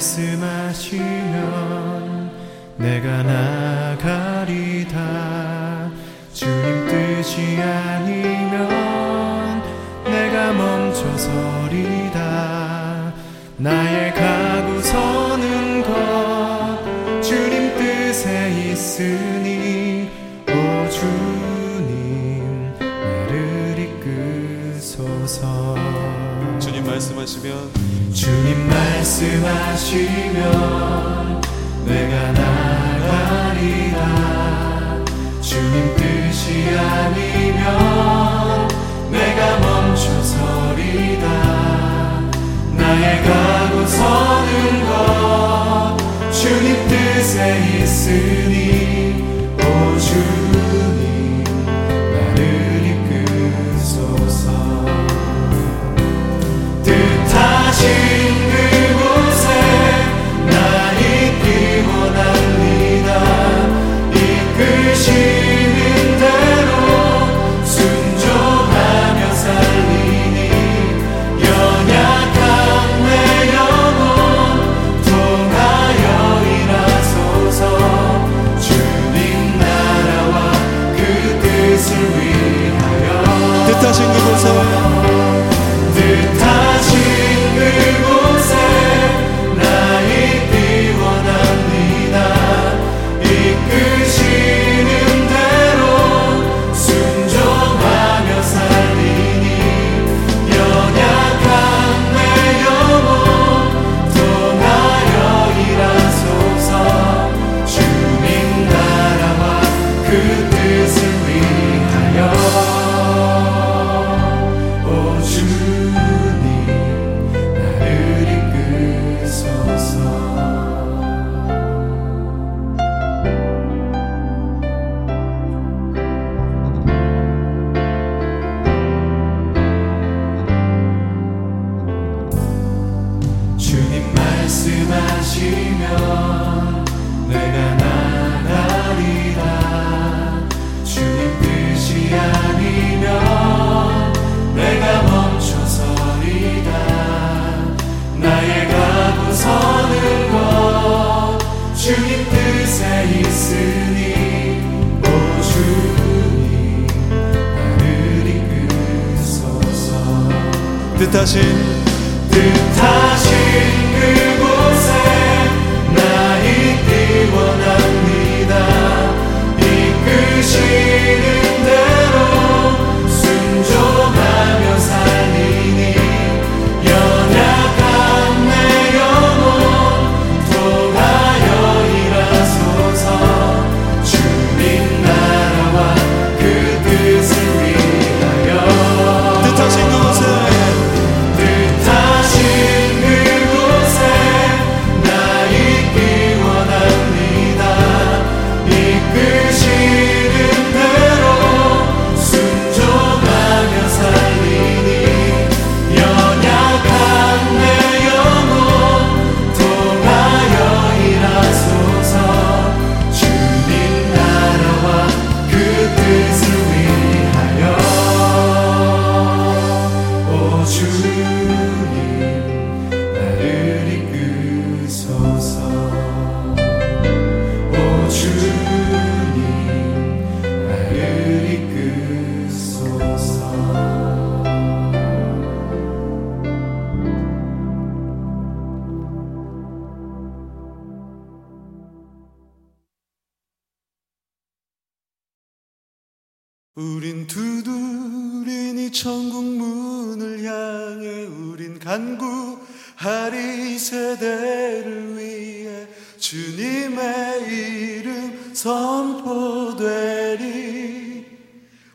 말씀하시면 내가 나 말씀하시면 내가 나가리라. 주님 뜻이 아니면 내가 멈춰서리다. 나의 가고 서는 것 주님 뜻에 있으니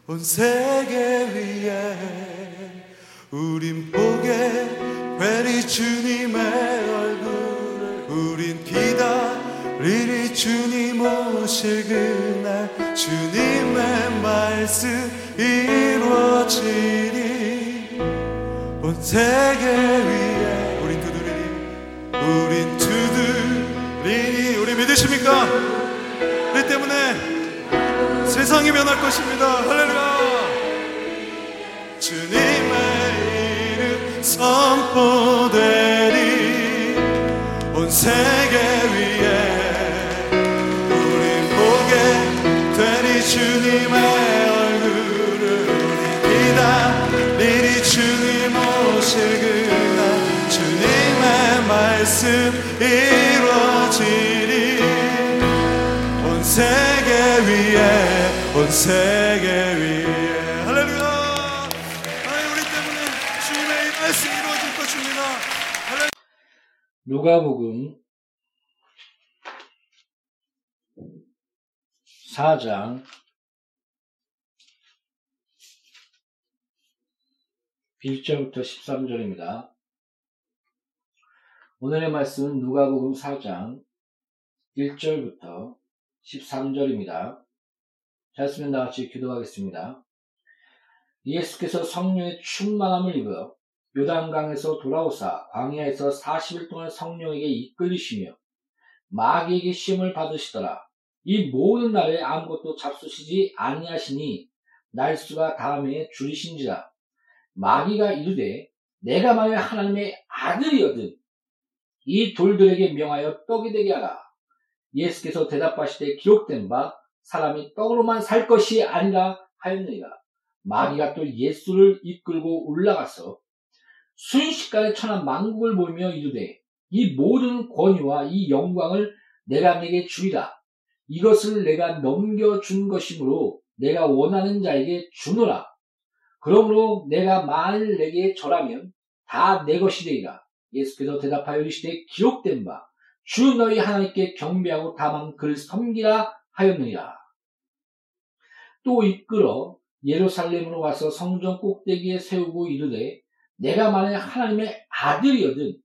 온 세계 위에 우린 보게 되리 주님의 얼굴을 우린 기다리리 주님 오실 그날 주님의 말씀 이루어지리 온 세계 위에 우린 두드리리 우린 두드리리 우리 믿으십니까? 세상이 변할 것입니다. 할렐루야. 주님의 이름 선포되리 온 세계 위에 우리 보게 되리 주님의 얼굴을 우리 기다리리 주님 오실 그날 주님의 말씀 온 세계 위에 할렐루야 하나님 우리 때문에 주님의 이 말씀 이루어질 것입니다 할렐루야 누가복음 4장 1절부터 13절입니다. 오늘의 말씀은 누가복음 4장 1절부터 13절입니다. 잘 쓰면 나같이 기도하겠습니다. 예수께서 성령의 충만함을 입어 요단강에서 돌아오사 광야에서 40일 동안 성령에게 이끌리시며 마귀에게 시험을 받으시더라. 이 모든 날에 아무것도 잡수시지 아니하시니 날수가 다음에 줄이신지라. 마귀가 이르되 내가 만일 하나님의 아들이거든 이 돌들에게 명하여 떡이 되게 하라. 예수께서 대답하시되 기록된 바 사람이 떡으로만 살 것이 아니라 하였느니라. 마귀가 또 예수를 이끌고 올라가서 순식간에 천한 만국을 보며 이르되 이 모든 권위와 이 영광을 내가 내게 주리라. 이것을 내가 넘겨준 것이므로 내가 원하는 자에게 주노라. 그러므로 내가 만일 내게 절하면 다 내 것이 되리라. 예수께서 대답하여 이르시되 기록된 바 주 너희 하나님께 경배하고 다만 그를 섬기라 하였느니라. 또 이끌어 예루살렘으로 가서 성전 꼭대기에 세우고 이르되 내가 만일 하나님의 아들이거든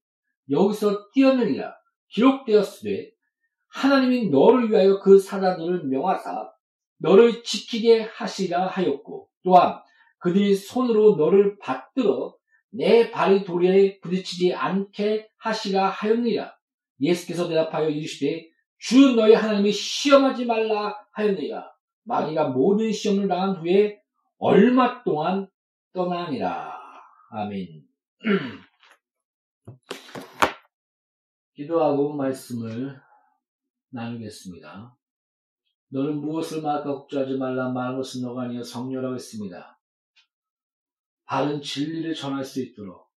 여기서 뛰어내리라 기록되었으되 하나님이 너를 위하여 그 사자들을 명하사 너를 지키게 하시라 하였고 또한 그들이 손으로 너를 받들어 내 발이 돌에 부딪히지 않게 하시라 하였느니라. 예수께서 대답하여 이르시되 주 너희 하나님이 시험하지 말라 하였느니라. 마귀가 모든 시험을 당한 후에 얼마 동안 떠나니라. 아멘. 기도하고 말씀을 나누겠습니다. 너는 무엇을 말까 걱정하지 말라 말한 것은 너가 아니여 성녀라고 했습니다. 바른 진리를 전할 수 있도록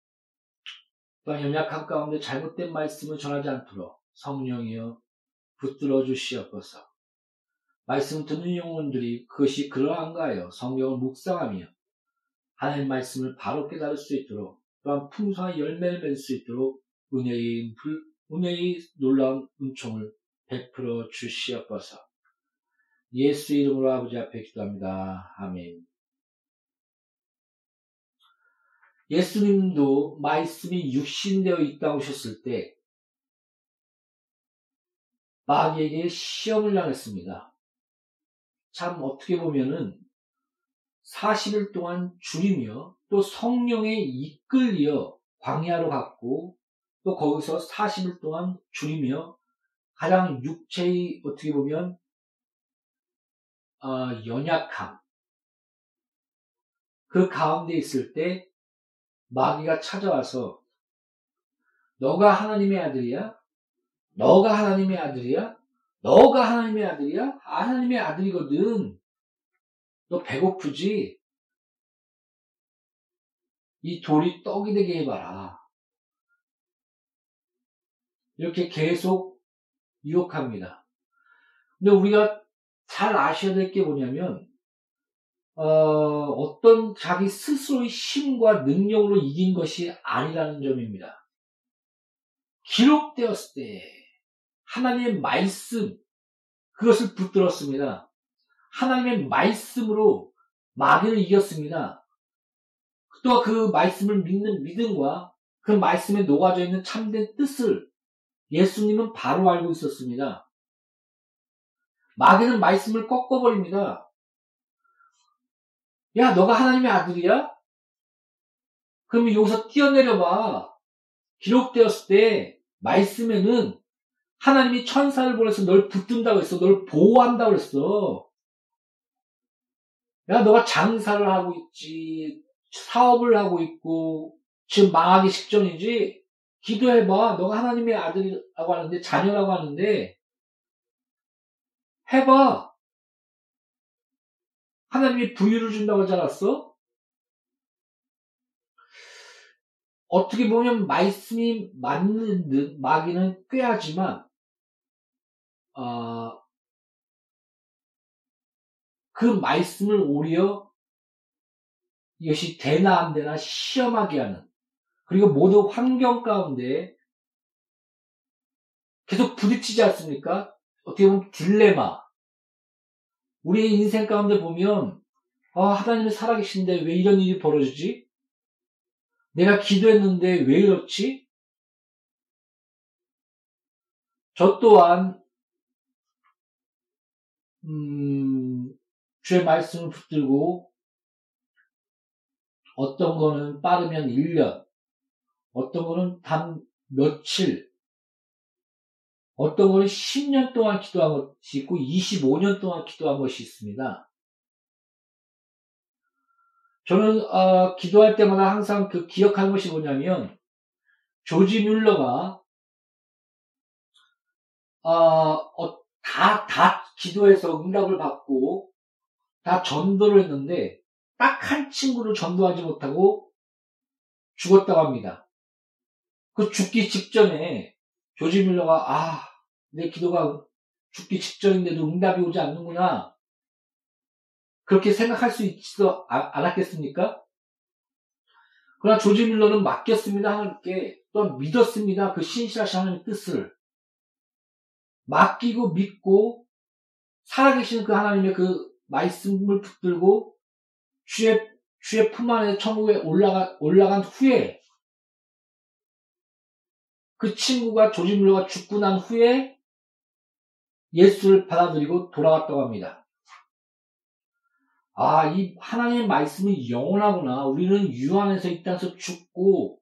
또한 연약함 가운데 잘못된 말씀을 전하지 않도록 성령이여 붙들어 주시옵소서. 말씀 듣는 영혼들이 그것이 그러한가 하여 성경을 묵상하며 하나님 말씀을 바로 깨달을 수 있도록 또한 풍성한 열매를 맺을 수 있도록 은혜의, 불, 은혜의 놀라운 은총을 베풀어 주시옵소서. 예수 이름으로 아버지 앞에 기도합니다. 아멘. 예수님도 말씀이 육신되어 있다 오셨을 때 마귀에게 시험을 당했습니다. 참 어떻게 보면은 40일 동안 줄이며 또 성령에 이끌려 광야로 갔고 또 거기서 40일 동안 줄이며 가장 육체의 어떻게 보면 어, 연약함 그 가운데 있을 때 마귀가 찾아와서 너가 하나님의 아들이야? 너가 하나님의 아들이야? 너가 하나님의 아들이야? 하나님의 아들이거든. 너 배고프지? 이 돌이 떡이 되게 해봐라. 이렇게 계속 유혹합니다. 근데 우리가 잘 아셔야 될 게 뭐냐면, 어, 떤 자기 스스로의 힘과 능력으로 이긴 것이 아니라는 점입니다. 기록되었을 때, 하나님의 말씀, 그것을 붙들었습니다. 하나님의 말씀으로 마귀를 이겼습니다. 또 그 말씀을 믿는 믿음과 그 말씀에 녹아져 있는 참된 뜻을 예수님은 바로 알고 있었습니다. 마귀는 말씀을 꺾어버립니다. 야, 너가 하나님의 아들이야? 그러면 여기서 뛰어내려봐. 기록되었을 때, 말씀에는 하나님이 천사를 보내서 널 붙든다고 했어. 널 보호한다고 했어. 야, 너가 장사를 하고 있지. 사업을 하고 있고, 지금 망하기 직전이지. 기도해봐. 너가 하나님의 아들이라고 하는데, 자녀라고 하는데, 해봐. 하나님이 부유를 준다고 하지 않았어? 어떻게 보면 말씀이 맞는 듯 마귀는 꾀하지만 어, 그 말씀을 오히려 이것이 되나 안 되나 시험하게 하는 그리고 모든 환경 가운데 계속 부딪히지 않습니까? 어떻게 보면 딜레마. 우리의 인생 가운데 보면 아, 하나님이 살아계신데 왜 이런 일이 벌어지지? 내가 기도했는데 왜 이렇지? 저 또한 음, 주의 말씀을 붙들고 어떤 거는 빠르면 1년, 어떤 거는 단 며칠, 어떤 거는 10년 동안 기도한 것이 있고 25년 동안 기도한 것이 있습니다. 저는 어, 기도할 때마다 항상 그 기억하는 것이 뭐냐면 조지 뮬러가 어, 어, 다, 다 기도해서 응답을 받고 다 전도를 했는데 딱 한 친구를 전도하지 못하고 죽었다고 합니다. 그 죽기 직전에 조지 뮬러가 아, 내 기도가 죽기 직전인데도 응답이 오지 않는구나. 그렇게 생각할 수 있지도 않았겠습니까? 그러나 조지 뮬러는 맡겼습니다. 하나님께 또 믿었습니다. 그 신실하신 하나님의 뜻을. 맡기고 믿고 살아계신 그 하나님의 그 말씀을 붙들고 주의 주의 품 안에 천국에 올라가 올라간 후에 그 친구가 조지 물러가 죽고 난 후에 예수를 받아들이고 돌아갔다고 합니다. 아, 이 하나님의 말씀이 영원하구나. 우리는 유 안에서 이 땅에서 죽고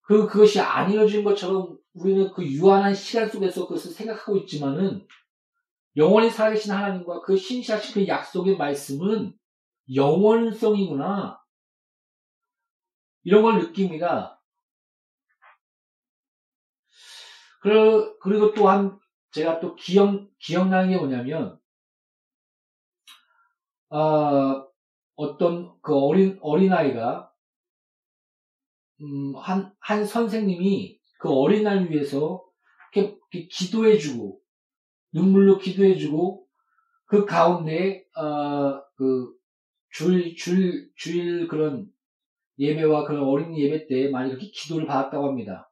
그, 그것이 안 이루어진 것처럼 우리는 그 유한한 시간 속에서 그것을 생각하고 있지만은 영원히 살아계신 하나님과 그 신시하신 그 약속의 말씀은 영원성이구나. 이런 걸 느낍니다. 그리고 또한 제가 또 기억, 기억나는 게 뭐냐면, 어, 어떤 그 어린, 어린아이가 음, 한, 한 선생님이 그 어린아이를 위해서 이렇게, 이렇게 기도해주고, 눈물로 기도해주고, 그 가운데, 어, 그, 줄, 줄, 주일 그런 예배와 그런 어린이 예배 때 많이 그렇게 기도를 받았다고 합니다.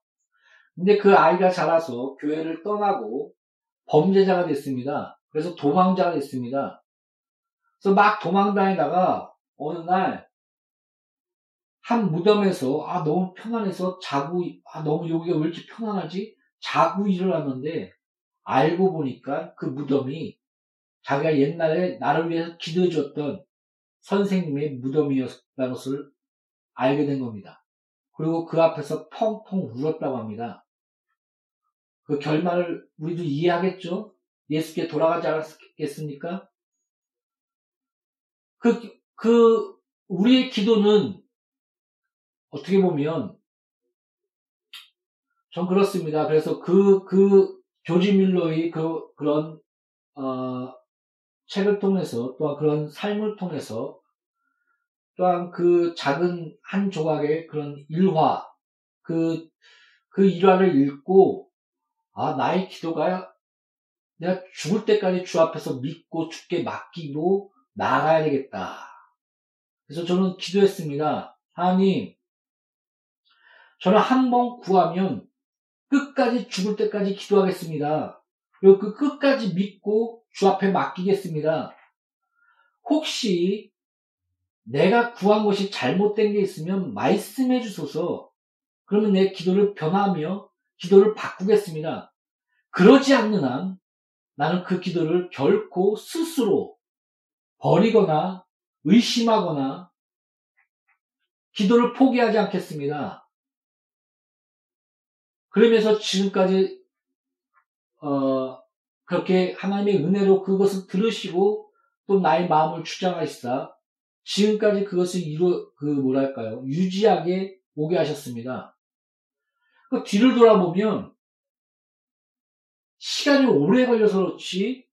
근데 그 아이가 자라서 교회를 떠나고 범죄자가 됐습니다. 그래서 도망자가 됐습니다. 그래서 막 도망다니다가 어느 날 한 무덤에서 아 너무 편안해서 자고 아 너무 여기가 왜 이렇게 편안하지? 자고 일어났는데 알고 보니까 그 무덤이 자기가 옛날에 나를 위해서 기도해 줬던 선생님의 무덤이었다는 것을 알게 된 겁니다. 그리고 그 앞에서 펑펑 울었다고 합니다. 그 결말을 우리도 이해하겠죠? 예수께 돌아가지 않았겠습니까? 그, 그, 우리의 기도는 어떻게 보면 전 그렇습니다. 그래서 그, 그, 조지 밀러의 그, 그런, 어, 책을 통해서 또한 그런 삶을 통해서 또한 그 작은 한 조각의 그런 일화, 그, 그 일화를 읽고, 아, 나의 기도가 내가 죽을 때까지 주 앞에서 믿고 죽게 맡기고 나가야 되겠다. 그래서 저는 기도했습니다. 하나님, 저는 한 번 구하면 끝까지 죽을 때까지 기도하겠습니다. 그리고 그 끝까지 믿고 주 앞에 맡기겠습니다. 혹시 내가 구한 것이 잘못된 게 있으면 말씀해 주소서. 그러면 내 기도를 변하며 기도를 바꾸겠습니다. 그러지 않는 한 나는 그 기도를 결코 스스로 버리거나 의심하거나 기도를 포기하지 않겠습니다. 그러면서 지금까지 어, 그렇게 하나님의 은혜로 그것을 들으시고 또 나의 마음을 주장하시다 지금까지 그것을 이루 그 뭐랄까요 유지하게 오게 하셨습니다. 그 뒤를 돌아보면 시간이 오래 걸려서 그렇지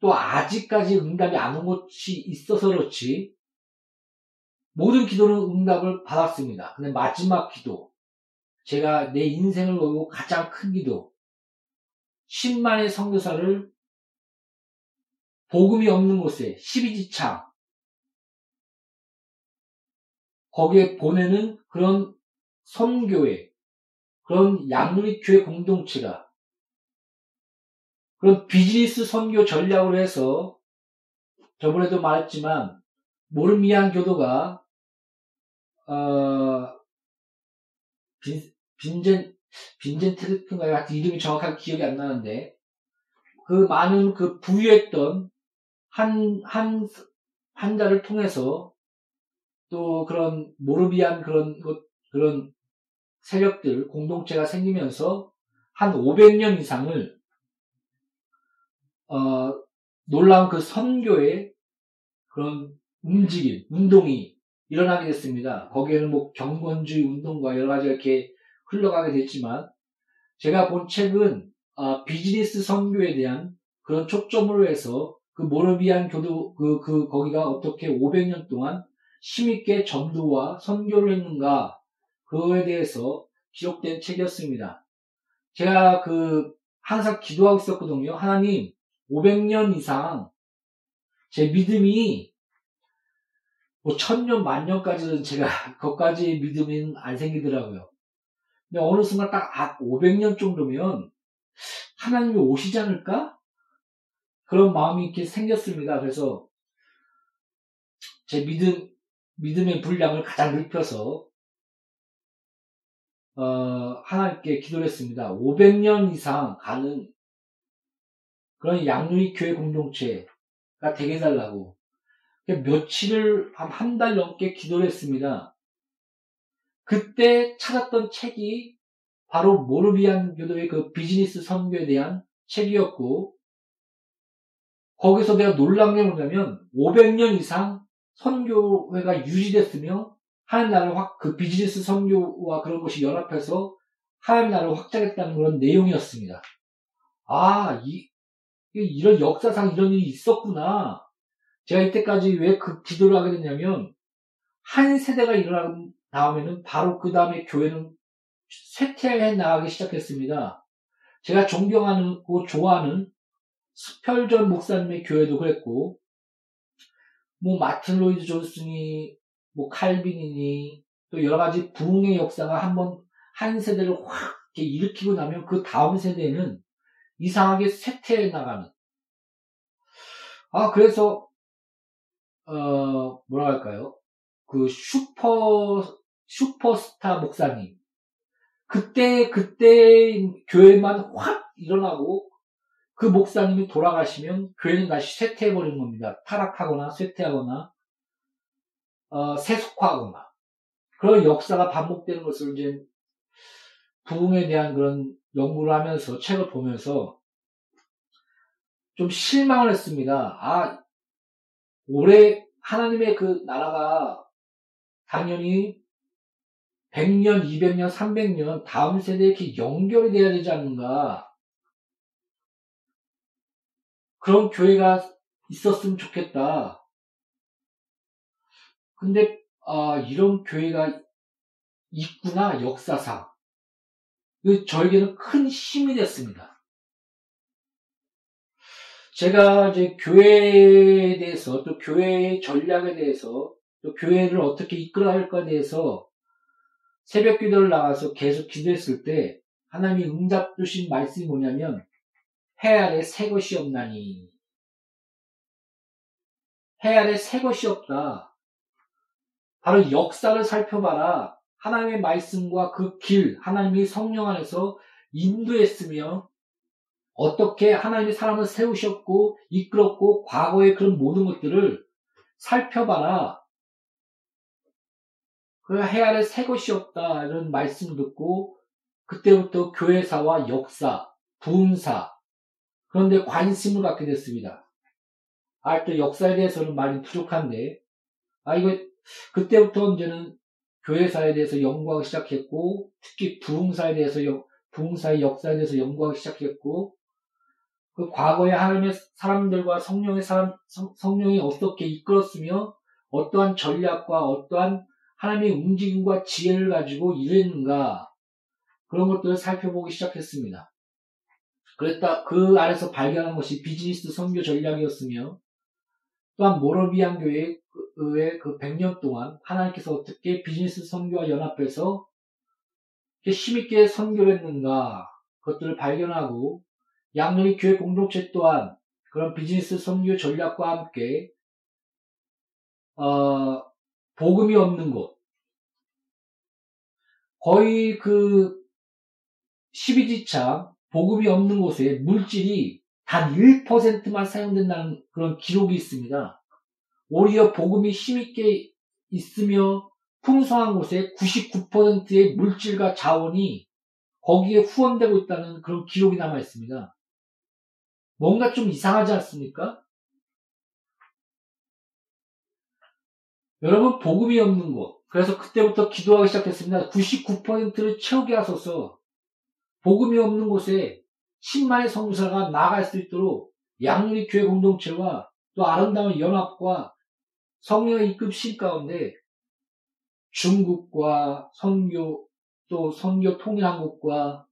또 아직까지 응답이 안 온 것이 있어서 그렇지 모든 기도는 응답을 받았습니다. 근데 마지막 기도, 제가 내 인생을 걸고 가장 큰 기도, 10만의 성교사를 복음이 없는 곳에 12지창 거기에 보내는 그런 선교회, 그런 양누리 교회 공동체가 그런 비즈니스 선교 전략으로 해서 저번에도 말했지만 모르미안 교도가 어, 빈, 빈젠 빈젠테르트인가요? 하여튼 이름이 정확하게 기억이 안 나는데 그 많은 그 부유했던 한, 한, 한 자를 통해서 또 그런 모르비안 그런 것, 그런 세력들, 공동체가 생기면서 한 500년 이상을, 어, 놀라운 그 선교의 그런 움직임, 운동이 일어나게 됐습니다. 거기에는 뭐 경건주의 운동과 여러 가지가 이렇게 흘러가게 됐지만, 제가 본 책은 어, 비즈니스 선교에 대한 그런 초점으로 해서 그 모르비안 교도 그, 그 거기가 어떻게 500년 동안 힘있게 전도와 선교를 했는가 그거에 대해서 기록된 책이었습니다. 제가 그 항상 기도하고 있었거든요. 하나님 500년 이상 제 믿음이 뭐 천년 만년까지는 제가 그것까지 믿음이 안 생기더라고요. 근데 어느 순간 딱 500년 아, 정도면 하나님이 오시지 않을까? 그런 마음이 이렇게 생겼습니다. 그래서 제 믿음, 믿음의 분량을 가장 넓혀서, 어, 하나님께 기도를 했습니다. 500년 이상 가는 그런 양누리 교회 공동체가 되게 해달라고. 며칠을 한한달 넘게 기도를 했습니다. 그때 찾았던 책이 바로 모르비안 교도의 그 비즈니스 선교에 대한 책이었고, 거기서 내가 놀란 게 뭐냐면 500년 이상 선교회가 유지됐으며 하나님 나라를 확, 그 비즈니스 선교와 그런 것이 연합해서 하나님 나라를 확장했다는 그런 내용이었습니다. 아, 이, 이런 역사상 이런 일이 있었구나. 제가 이때까지 왜 그 기도를 하게 됐냐면, 한 세대가 일어난 다음에는 바로 그 다음에 교회는 쇠퇴해 나가기 시작했습니다. 제가 존경하는, 좋아하는 스펠전 목사님의 교회도 그랬고, 뭐 마틴 로이드 존슨이, 뭐 칼빈이니, 또 여러 가지 부흥의 역사가 한번 한 세대를 확 일으키고 나면 그 다음 세대는 이상하게 쇠퇴해 나가는. 아, 그래서, 어, 뭐라 할까요? 그 슈퍼, 슈퍼스타 목사님. 그때, 그때 교회만 확 일어나고 그 목사님이 돌아가시면 교회는 다시 쇠퇴해버리는 겁니다. 타락하거나 쇠퇴하거나 어, 세속화하거나 그런 역사가 반복되는 것을 이제 부흥에 대한 그런 연구를 하면서 책을 보면서 좀 실망을 했습니다. 아, 올해 하나님의 그 나라가 당연히 100년, 200년, 300년 다음 세대에 이렇게 연결이 돼야 되지 않는가. 그런 교회가 있었으면 좋겠다. 근데 아, 이런 교회가 있구나 역사상. 그 저에게는 큰 힘이 됐습니다. 제가 이제 교회에 대해서 또 교회의 전략에 대해서 또 교회를 어떻게 이끌어야 할까에 대해서 새벽 기도를 나가서 계속 기도했을 때 하나님이 응답 주신 말씀이 뭐냐면 해 아래 새 것이 없나니. 해 아래 새 것이 없다. 바로 역사를 살펴봐라. 하나님의 말씀과 그 길, 하나님이 성령 안에서 인도했으며 어떻게 하나님이 사람을 세우셨고 이끌었고 과거의 그런 모든 것들을 살펴봐라. 그해 아래 새 것이 없다 이런 말씀을 듣고 그때부터 교회사와 역사, 부흥사, 그런데 관심을 갖게 됐습니다. 아, 또 역사에 대해서는 많이 부족한데, 아, 이거, 그때부터 이제는 교회사에 대해서 연구하기 시작했고, 특히 부흥사에 대해서, 부흥사의 역사에 대해서 연구하기 시작했고, 그 과거에 하나님의 사람들과 성령의 사람, 성, 성령이 어떻게 이끌었으며, 어떠한 전략과 어떠한 하나님의 움직임과 지혜를 가지고 일했는가 그런 것들을 살펴보기 시작했습니다. 그랬다 그 안에서 발견한 것이 비즈니스 선교 전략이었으며 또한 모로비안 교회의 그 100년 동안 하나님께서 어떻게 비즈니스 선교와 연합해서 힘있게 선교를 했는가 그것들을 발견하고 양누리 교회 공동체 또한 그런 비즈니스 선교 전략과 함께 어, 복음이 없는 곳 거의 그 12지차 복음이 없는 곳에 물질이 단 1%만 사용된다는 그런 기록이 있습니다. 오히려 복음이 힘있게 있으며 풍성한 곳에 99%의 물질과 자원이 거기에 후원되고 있다는 그런 기록이 남아 있습니다. 뭔가 좀 이상하지 않습니까? 여러분, 복음이 없는 곳. 그래서 그때부터 기도하기 시작했습니다. 99%를 채우게 하소서. 복음이 없는 곳에 10만의 성사가 나아갈 수 있도록 양리 교회 공동체와 또 아름다운 연합과 성령의 이급신 가운데 중국과 선교 또 선교 통일한국과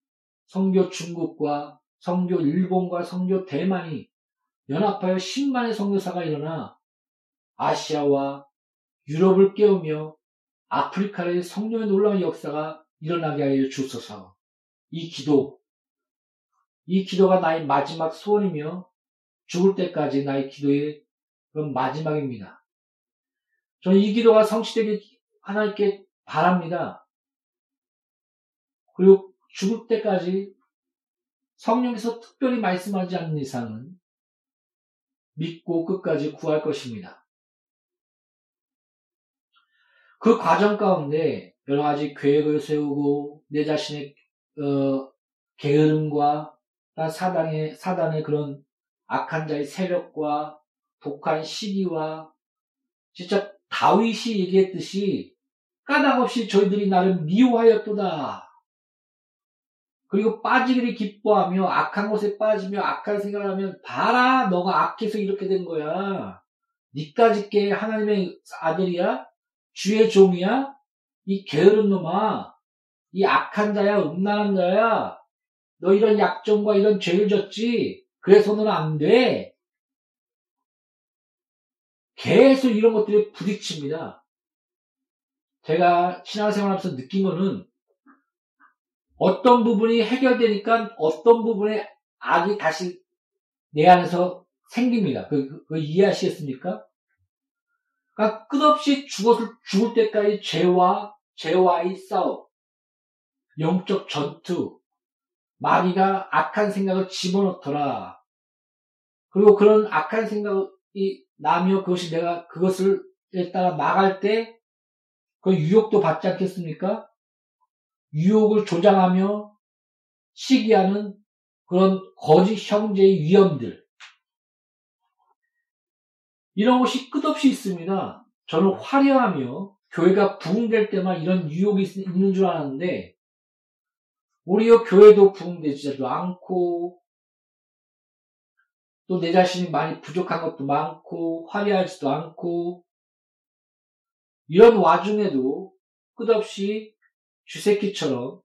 선교 중국과 선교 일본과 선교 대만이 연합하여 10만의 선교사가 일어나 아시아와 유럽을 깨우며 아프리카의 성령의 놀라운 역사가 일어나게 하여 주소서. 이 기도, 이 기도가 나의 마지막 소원이며 죽을 때까지 나의 기도의 마지막입니다. 저는 이 기도가 성취되길 하나님께 바랍니다. 그리고 죽을 때까지 성령께서 특별히 말씀하지 않는 이상은 믿고 끝까지 구할 것입니다. 그 과정 가운데 여러 가지 계획을 세우고 내 자신의 어, 게으름과 사단의 사단의 그런 악한 자의 세력과 독한 시기와 진짜 다윗이 얘기했듯이 까닭 없이 저희들이 나를 미워하였도다. 그리고 빠지기를 기뻐하며 악한 곳에 빠지며 악한 생각을 하면 봐라 너가 악해서 이렇게 된 거야. 니까짓게 하나님의 아들이야? 주의 종이야? 이 게으른 놈아. 이 악한 자야, 음란한 자야. 너 이런 약점과 이런 죄를 졌지. 그래서 너는 안 돼. 계속 이런 것들이 부딪힙니다. 제가 신앙생활 하면서 느낀 거는 어떤 부분이 해결되니까 어떤 부분에 악이 다시 내 안에서 생깁니다. 그, 그, 그 이해하시겠습니까? 그러니까 끝없이 죽었을, 죽을 때까지 죄와, 죄와의 싸움, 영적 전투, 마귀가 악한 생각을 집어넣더라. 그리고 그런 악한 생각이 나며 그것이 내가 그것을 따라 나갈 때그 유혹도 받지 않겠습니까? 유혹을 조장하며 시기하는 그런 거짓 형제의 위험들. 이런 것이 끝없이 있습니다. 저는 화려하며 교회가 부흥될 때만 이런 유혹이 있는 줄 알았는데, 오히려 교회도 부흥되지도 않고, 또 내 자신이 많이 부족한 것도 많고, 화려하지도 않고, 이런 와중에도 끝없이 주새끼처럼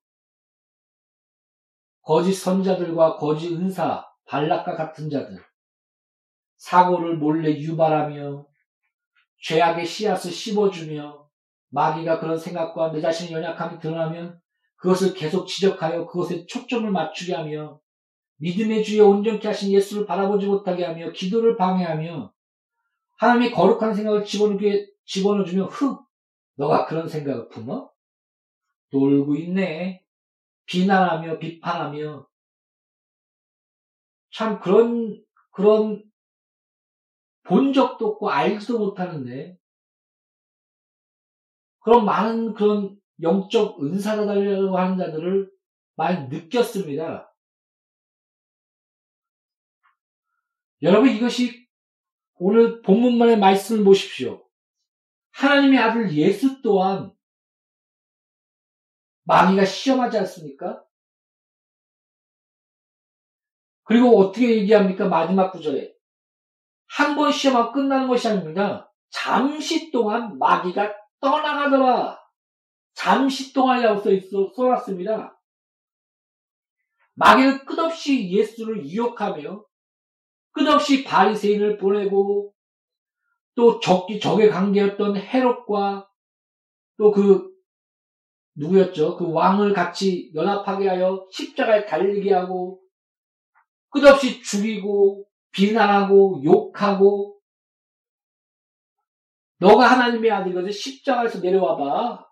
거짓 선자들과 거짓 은사, 발락과 같은 자들, 사고를 몰래 유발하며 죄악의 씨앗을 씹어주며 마귀가 그런 생각과 내 자신의 연약함이 드러나면 그것을 계속 지적하여 그것에 초점을 맞추게 하며 믿음의 주에 온전케 하신 예수를 바라보지 못하게 하며 기도를 방해하며 하나님의 거룩한 생각을 집어넣게 집어넣어주며 흑 너가 그런 생각을 품어? 놀고 있네. 비난하며 비판하며 참 그런 그런 본 적도 없고 알지도 못하는데 그런 많은 그런 영적 은사자달라고 하는 자들을 많이 느꼈습니다. 여러분 이것이 오늘 본문만의 말씀을 보십시오. 하나님의 아들 예수 또한 마귀가 시험하지 않습니까? 그리고 어떻게 얘기합니까? 마지막 구절에. 한 번 시험하고 끝나는 것이 아닙니다. 잠시 동안 마귀가 떠나가더라. 잠시 동안이라고 써 있어, 써놨습니다. 마귀는 끝없이 예수를 유혹하며 끝없이 바리새인을 보내고 또 적기 적의 관계였던 헤롯과 또 그 누구였죠? 그 왕을 같이 연합하게 하여 십자가에 달리게 하고 끝없이 죽이고 비난하고 욕하고 너가 하나님의 아들이거든 십자가에서 내려와봐.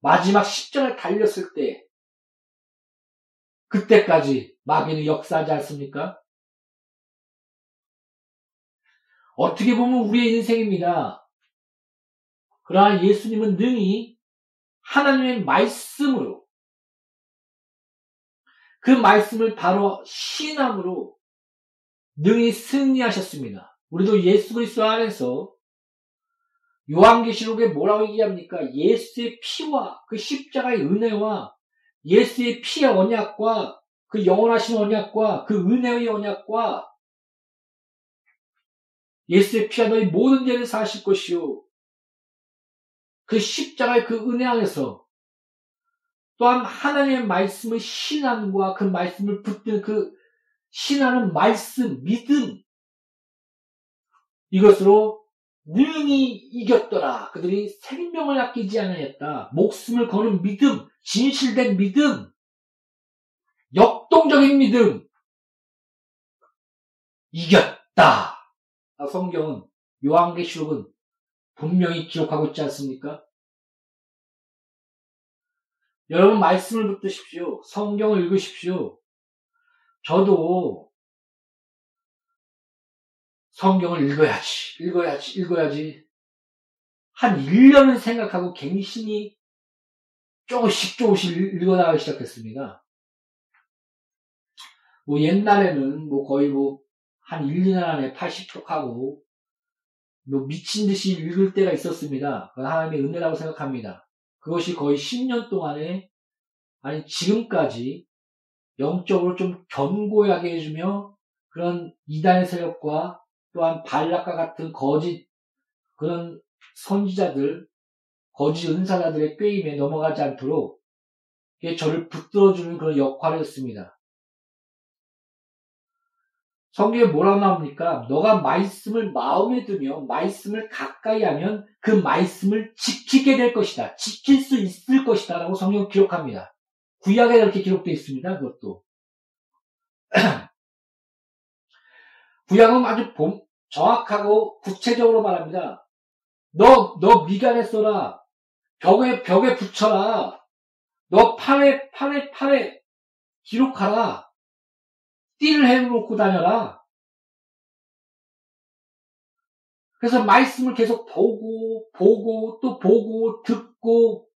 마지막 십자가에 달렸을 때 그때까지 마귀는 역사하지 않습니까? 어떻게 보면 우리의 인생입니다. 그러나 예수님은 능히 하나님의 말씀으로 그 말씀을 바로 신함으로 능히 승리하셨습니다. 우리도 예수 그리스도 안에서 요한계시록에 뭐라고 얘기합니까? 예수의 피와 그 십자가의 은혜와 예수의 피의 언약과 그 영원하신 언약과 그 은혜의 언약과 예수의 피가 너희 모든 죄를 사실 것이요. 그 십자가의 그 은혜 안에서 또한 하나님의 말씀의 신앙과 그 말씀을 붙든 그 신하는 말씀, 믿음 이것으로 능히 이겼더라. 그들이 생명을 아끼지 않았다. 목숨을 거는 믿음, 진실된 믿음, 역동적인 믿음 이겼다. 아, 성경은 요한계시록은 분명히 기록하고 있지 않습니까? 여러분 말씀을 붙드십시오. 성경을 읽으십시오. 저도 성경을 읽어야지, 읽어야지, 읽어야지. 한 1년을 생각하고 갱신이 조금씩 조금씩 읽어나가기 시작했습니다. 뭐 옛날에는 뭐 거의 뭐 한 1, 2년 안에 80쪽 하고 뭐 미친 듯이 읽을 때가 있었습니다. 그건 하나님의 은혜라고 생각합니다. 그것이 거의 10년 동안에 아니 지금까지 영적으로 좀 견고하게 해주며 그런 이단의 세력과 또한 발락과 같은 거짓 그런 선지자들 거짓 은사자들의 꾀임에 넘어가지 않도록 저를 붙들어주는 그런 역할을 했습니다. 성경에 뭐라고 나옵니까? 너가 말씀을 마음에 두며 말씀을 가까이 하면 그 말씀을 지키게 될 것이다. 지킬 수 있을 것이다. 라고 성경 기록합니다. 구약에 이렇게 기록되어 있습니다. 그것도. 구약은 아주 정확하고 구체적으로 말합니다. 너, 너 미간에 써라. 벽에, 벽에 붙여라. 너 팔에, 팔에, 팔에 기록하라. 띠를 해놓고 다녀라. 그래서 말씀을 계속 보고, 보고, 또 보고, 듣고,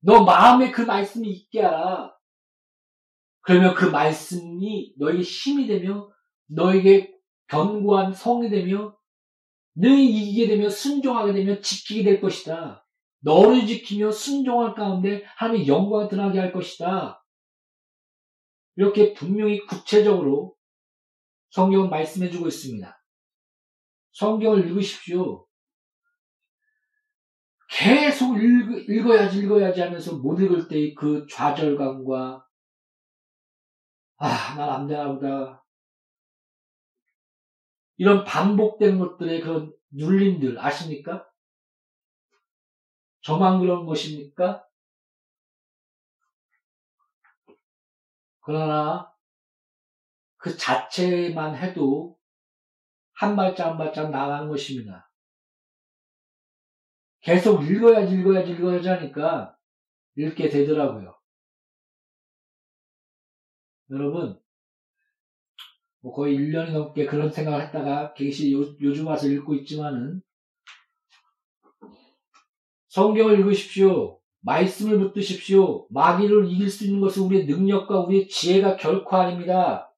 너 마음에 그 말씀이 있게 하라. 그러면 그 말씀이 너에게 힘이 되며, 너에게 견고한 성이 되며, 능히 이기게 되며, 순종하게 되며, 지키게 될 것이다. 너를 지키며 순종할 가운데 하나님의 영광을 드러나게 할 것이다. 이렇게 분명히 구체적으로 성경은 말씀해주고 있습니다. 성경을 읽으십시오. 계속 읽, 어야지 읽어야지 하면서 못 읽을 때의 그 좌절감과 아, 난 안 되나 보다. 이런 반복된 것들의 그런 눌림들 아십니까? 저만 그런 것입니까? 그러나 그 자체만 해도 한 발짝 한 발짝 나가는 것입니다. 계속 읽어야지 읽어야지 읽어야지 하니까 읽게 되더라고요. 여러분, 뭐 거의 1년이 넘게 그런 생각을 했다가 계시 요즘 와서 읽고 있지만은 성경을 읽으십시오. 말씀을 붙드십시오. 마귀를 이길 수 있는 것은 우리의 능력과 우리의 지혜가 결코 아닙니다.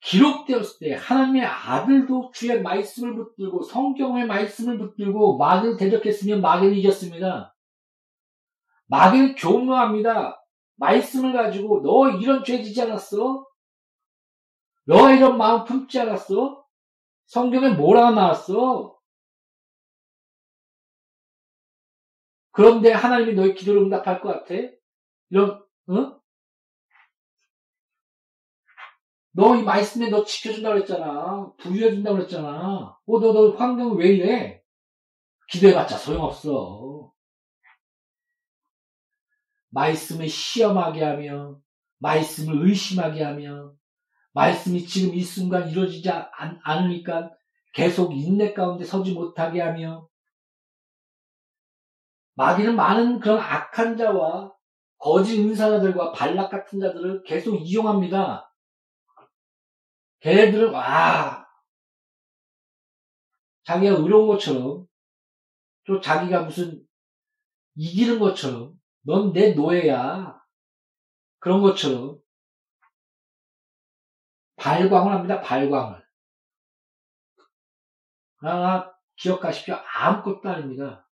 기록되었을 때 하나님의 아들도 주의 말씀을 붙들고 성경의 말씀을 붙들고 마귀를 대적했으면 마귀를 이겼습니다. 마귀는 교묘합니다. 말씀을 가지고 너 이런 죄 지지 않았어? 너 이런 마음 품지 않았어? 성경에 뭐라고 나왔어? 그런데 하나님이 너의 기도를 응답할 것 같아? 이런, 응? 너 이 말씀에 너 지켜준다고 그랬잖아. 부유해준다고 그랬잖아. 어, 너, 너 환경 왜 이래? 기도해봤자 소용없어. 말씀을 시험하게 하며, 말씀을 의심하게 하며, 말씀이 지금 이 순간 이루어지지 않, 않으니까 계속 인내 가운데 서지 못하게 하며, 마귀는 많은 그런 악한 자와 거짓 은사자들과 발락 같은 자들을 계속 이용합니다. 걔네들은 와 자기가 의로운 것처럼 또 자기가 무슨 이기는 것처럼 넌 내 노예야 그런 것처럼 발광을 합니다. 발광을 그러나 기억하십시오. 아무것도 아닙니다.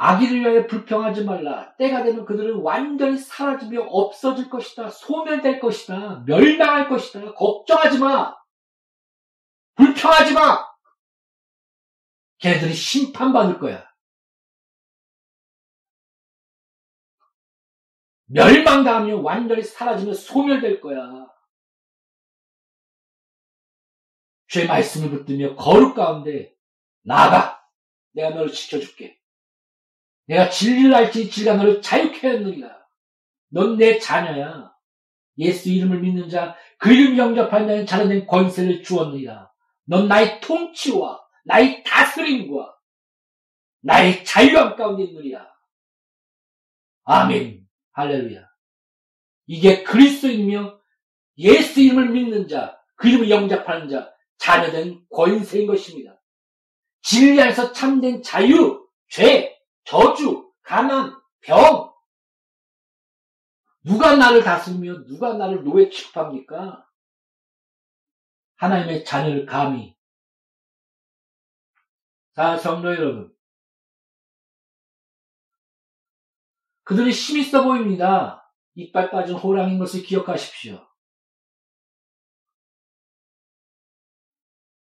아기를 위하여 불평하지 말라. 때가 되면 그들은 완전히 사라지며 없어질 것이다. 소멸될 것이다. 멸망할 것이다. 걱정하지 마. 불평하지 마. 걔들이 심판받을 거야. 멸망당하며 완전히 사라지며 소멸될 거야. 죄 말씀을 붙들며 거룩 가운데 나가. 내가 너를 지켜줄게. 내가 진리를 알지 진리가 너를 자유케 하느니라. 넌 내 자녀야. 예수 이름을 믿는 자, 그 이름 영접하는 자는 자녀된 권세를 주었느니라. 넌 나의 통치와 나의 다스림과 나의 자유함 가운데 있느니라. 아멘. 할렐루야. 이게 그리스도이며 예수 이름을 믿는 자, 그 이름을 영접하는 자, 자녀된 권세인 것입니다. 진리 안에서 참된 자유, 죄, 저주, 가난, 병. 누가 나를 다스리며 누가 나를 노예 취급합니까? 하나님의 자녀를 감히. 자, 성도 여러분. 그들이 힘 있어 보입니다. 이빨 빠진 호랑인 것을 기억하십시오.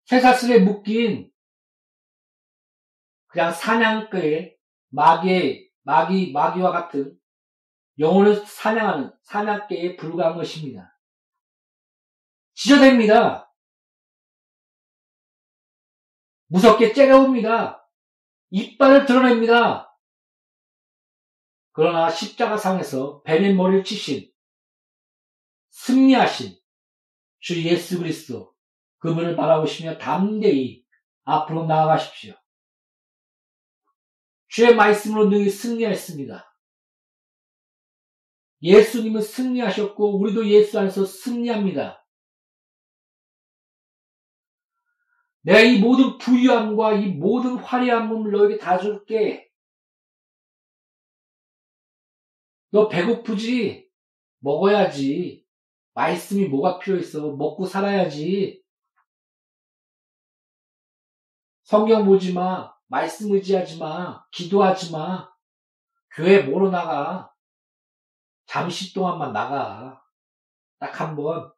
쇠사슬에 묶인 그냥 사냥터에 마귀의, 마귀, 마귀와 같은 영혼을 사냥하는 사냥개에 불과한 것입니다. 지저댑니다. 무섭게 째려옵니다. 이빨을 드러냅니다. 그러나 십자가상에서 뱀의 머리를 치신 승리하신 주 예수 그리스도 그분을 바라보시며 담대히 앞으로 나아가십시오. 주의 말씀으로 능히 승리했습니다. 예수님은 승리하셨고 우리도 예수 안에서 승리합니다. 내가 이 모든 부유함과 이 모든 화려함을 너에게 다 줄게. 너 배고프지? 먹어야지. 말씀이 뭐가 필요 있어? 먹고 살아야지. 성경 보지 마. 말씀 의지하지 마. 기도하지 마. 교회 뭐로 나가? 잠시 동안만 나가. 딱 한 번.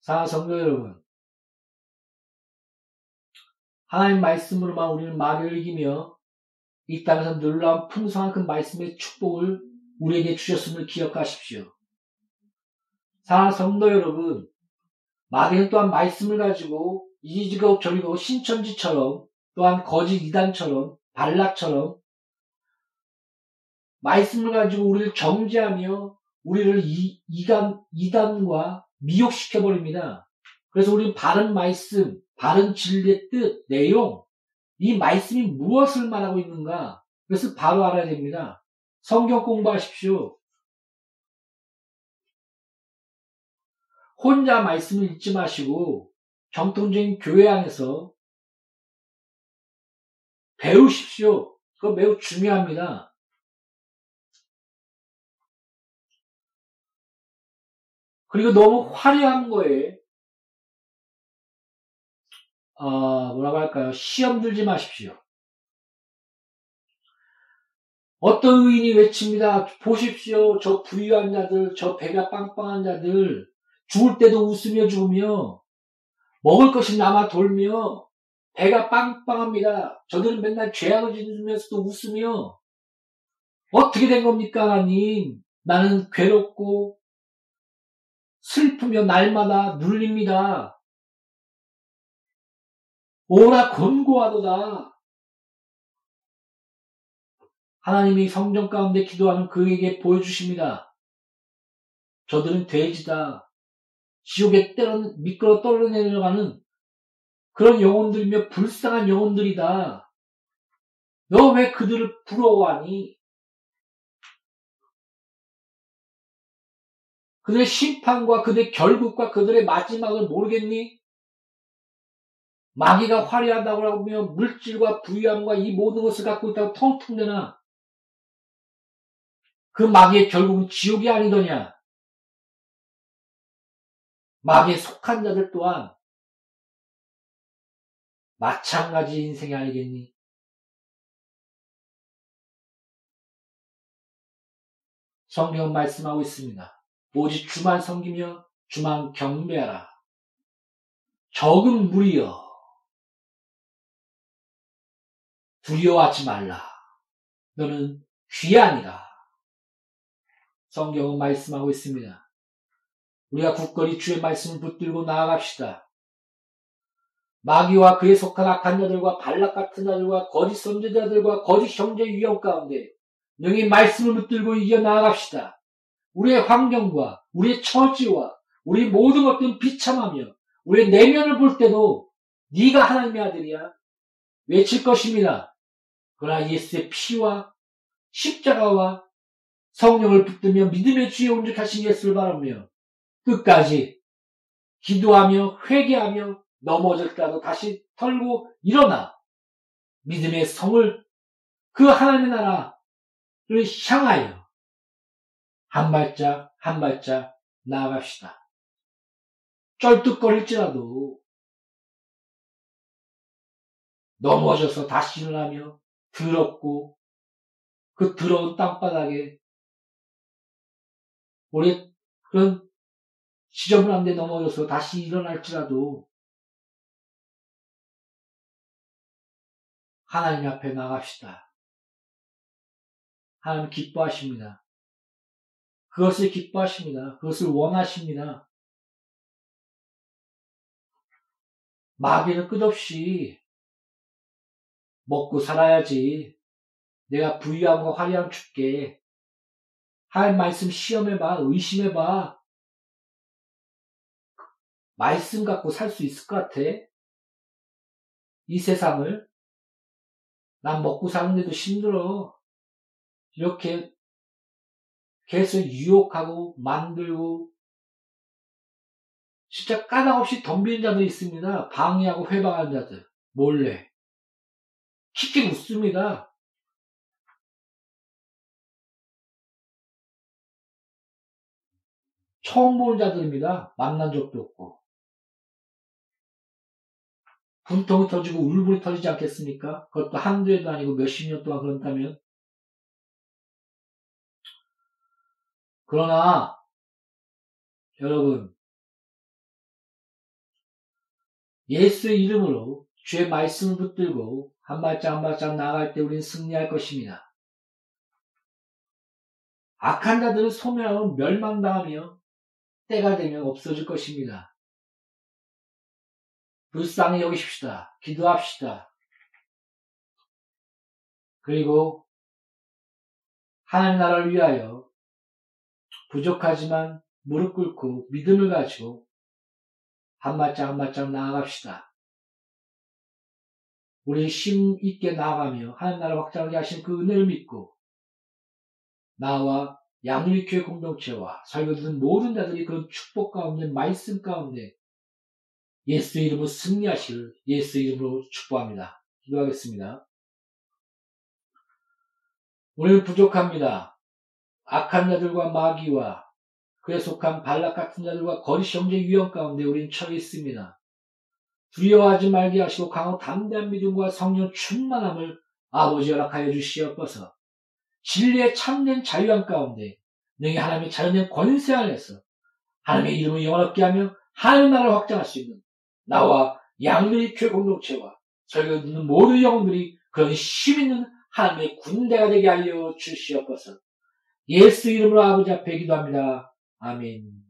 사 성도 여러분. 하나님 말씀으로만 우리는 말을 이기며 이 땅에서 놀라운 풍성한 그 말씀의 축복을 우리에게 주셨음을 기억하십시오. 사 성도 여러분, 마귀는 또한 말씀을 가지고 이지고 저리고 신천지처럼 또한 거짓 이단처럼 발락처럼 말씀을 가지고 우리를 정죄하며 우리를 이, 이단, 이단과 미혹시켜 버립니다. 그래서 우리는 바른 말씀, 바른 진리의 뜻, 내용, 이 말씀이 무엇을 말하고 있는가? 그래서 바로 알아야 됩니다. 성경 공부하십시오. 혼자 말씀을 읽지 마시고 정통적인 교회 안에서 배우십시오. 그거 매우 중요합니다. 그리고 너무 화려한 거에 어, 뭐라고 할까요? 시험 들지 마십시오. 어떤 의인이 외칩니다. 보십시오. 저 부유한 자들, 저 배가 빵빵한 자들, 죽을 때도 웃으며 죽으며, 먹을 것이 남아 돌며, 배가 빵빵합니다. 저들은 맨날 죄악을 짓으면서도 웃으며, 어떻게 된 겁니까, 하나님? 나는 괴롭고, 슬프며 날마다 눌립니다. 오라 권고하도다. 하나님이 성전 가운데 기도하는 그에게 보여주십니다. 저들은 돼지다. 지옥에 때려 미끄러 떨어내려가는 그런 영혼들이며 불쌍한 영혼들이다. 너 왜 그들을 부러워하니? 그들의 심판과 그들의 결국과 그들의 마지막을 모르겠니? 마귀가 화려하다고 하며 물질과 부유함과 이 모든 것을 갖고 있다고 텅텅 대나 그 마귀의 결국은 지옥이 아니더냐? 마귀에 속한 자들 또한 마찬가지 인생이 아니겠니? 성경은 말씀하고 있습니다. 오직 주만 섬기며 주만 경배하라. 적은 무리여. 두려워하지 말라. 너는 귀하니라. 성경은 말씀하고 있습니다. 우리가 굳건히 주의 말씀을 붙들고 나아갑시다. 마귀와 그에 속한 악한 자들과 발락 같은 자들과 거짓 선제자들과 거짓 형제 위험 가운데 능히 말씀을 붙들고 이겨 나아갑시다. 우리의 환경과 우리의 처지와 우리 모든 것들은 비참하며 우리의 내면을 볼 때도 네가 하나님의 아들이야 외칠 것입니다. 그러나 예수의 피와 십자가와 성령을 붙들며 믿음의 주에 온전하신 예수를 바라며 끝까지 기도하며 회개하며 넘어질까도 다시 털고 일어나 믿음의 성을 그 하나님의 나라를 향하여 한 발짝 한 발짝 나아갑시다. 쩔뚝거릴지라도 넘어져서 다시 일어나며 더럽고 그 더러운 땅바닥에 우리 그런 지저분한 데 넘어져서 다시 일어날지라도 하나님 앞에 나갑시다. 하나님 기뻐하십니다. 그것을 기뻐하십니다. 그것을 원하십니다. 마귀는 끝없이 먹고 살아야지 내가 부유함과 화려함 줄게. 하나님 말씀 시험해봐. 의심해봐. 말씀 갖고 살 수 있을 것 같아? 이 세상을 난 먹고 사는데도 힘들어. 이렇게 계속 유혹하고 만들고 진짜 까닭없이 덤비는 자들이 있습니다. 방해하고 회방하는 자들. 몰래. 킥킥 웃습니다. 처음 보는 자들입니다. 만난 적도 없고. 분통이 터지고 울분이 터지지 않겠습니까? 그것도 한두 해도 아니고 몇십 년 동안 그런다면. 그러나, 여러분, 예수의 이름으로 주의 말씀을 붙들고 한 발짝 한 발짝 나아갈 때 우리는 승리할 것입니다. 악한 자들은 소멸하면 멸망당하며 때가 되면 없어질 것입니다. 불쌍히 여기십시다. 기도합시다. 그리고 하나님 나라를 위하여 부족하지만 무릎 꿇고 믿음을 가지고 한 발짝 한 발짝 나아갑시다. 우리 힘 있게 나아가며 하나님 나라 확장하게 하신 그 은혜를 믿고 나와 양육교회 공동체와 설교 듣는 모든 자들이 그런 축복 가운데 말씀 가운데 예수 이름으로 승리하실 예수 이름으로 축복합니다. 기도하겠습니다. 우리는 부족합니다. 악한 자들과 마귀와 그에 속한 발락 같은 자들과 거짓 형제 위험 가운데 우리는 처해 있습니다. 두려워하지 말게 하시고 강호 담대한 믿음과 성령 충만함을 아버지 허락하여 주시옵소서. 진리의 참된 자유함 가운데 능히 하나님의 자연된 권세 안에서 하나님의 이름을 영원롭게 하며 하늘 나라를 확장할 수 있는 나와 양민의 교공동체와 설교 듣는 모든 영혼들이 그런 힘 있는 하나님의 군대가 되게 알려 주시옵소서. 예수 이름으로 아버지 앞에 기도합니다. 아멘.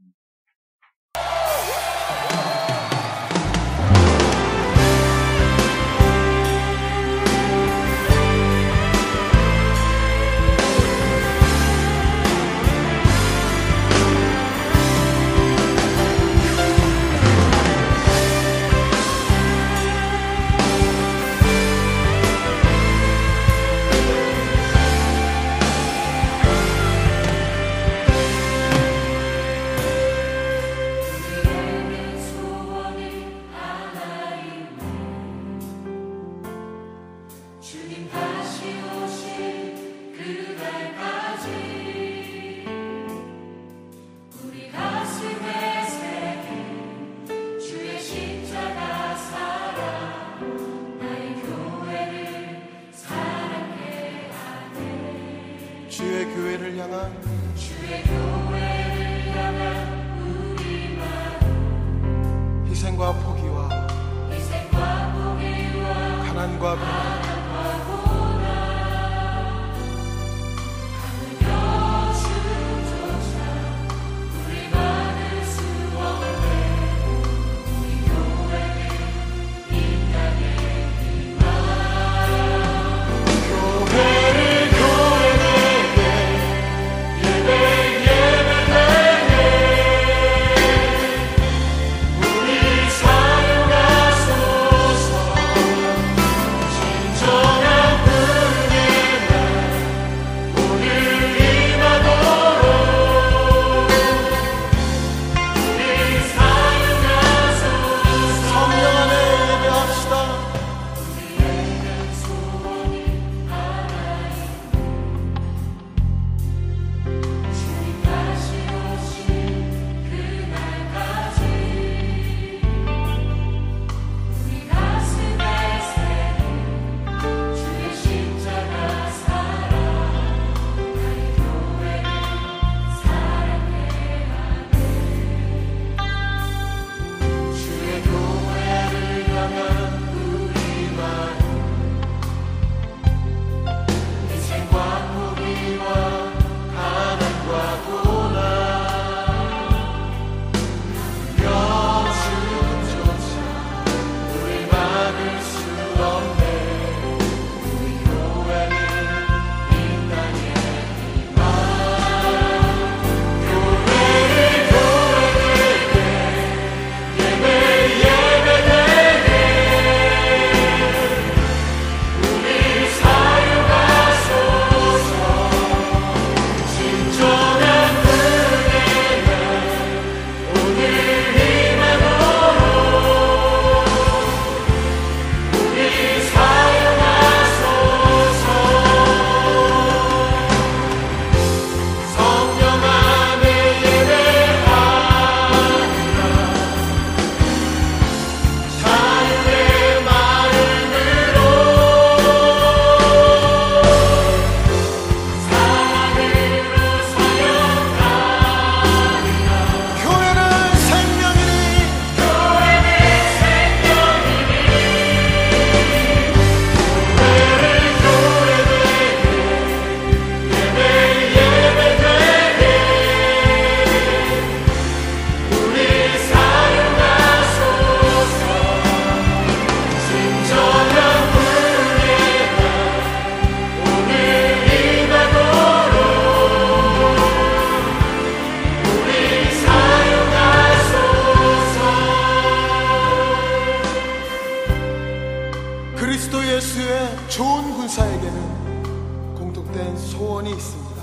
그리스도 예수의 좋은 군사에게는 공통된 소원이 있습니다.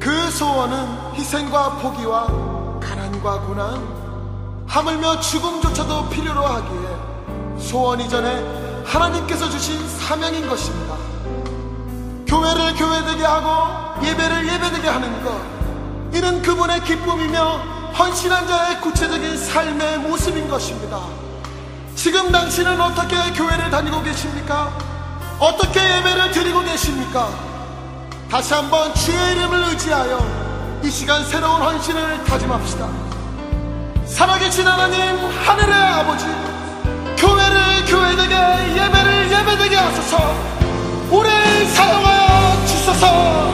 그 소원은 희생과 포기와 가난과 고난, 하물며 죽음조차도 필요로 하기에 소원 이전에 하나님께서 주신 사명인 것입니다. 교회를 교회되게 하고 예배를 예배되게 하는 것, 이는 그분의 기쁨이며 헌신한 자의 구체적인 삶의 모습인 것입니다. 지금 당신은 어떻게 교회를 다니고 계십니까? 어떻게 예배를 드리고 계십니까? 다시 한번 주의 이름을 의지하여 이 시간 새로운 헌신을 다짐합시다. 살아계신 하나님, 하늘의 아버지, 교회를 교회되게, 예배를 예배되게 하소서, 우리 사용하여 주소서,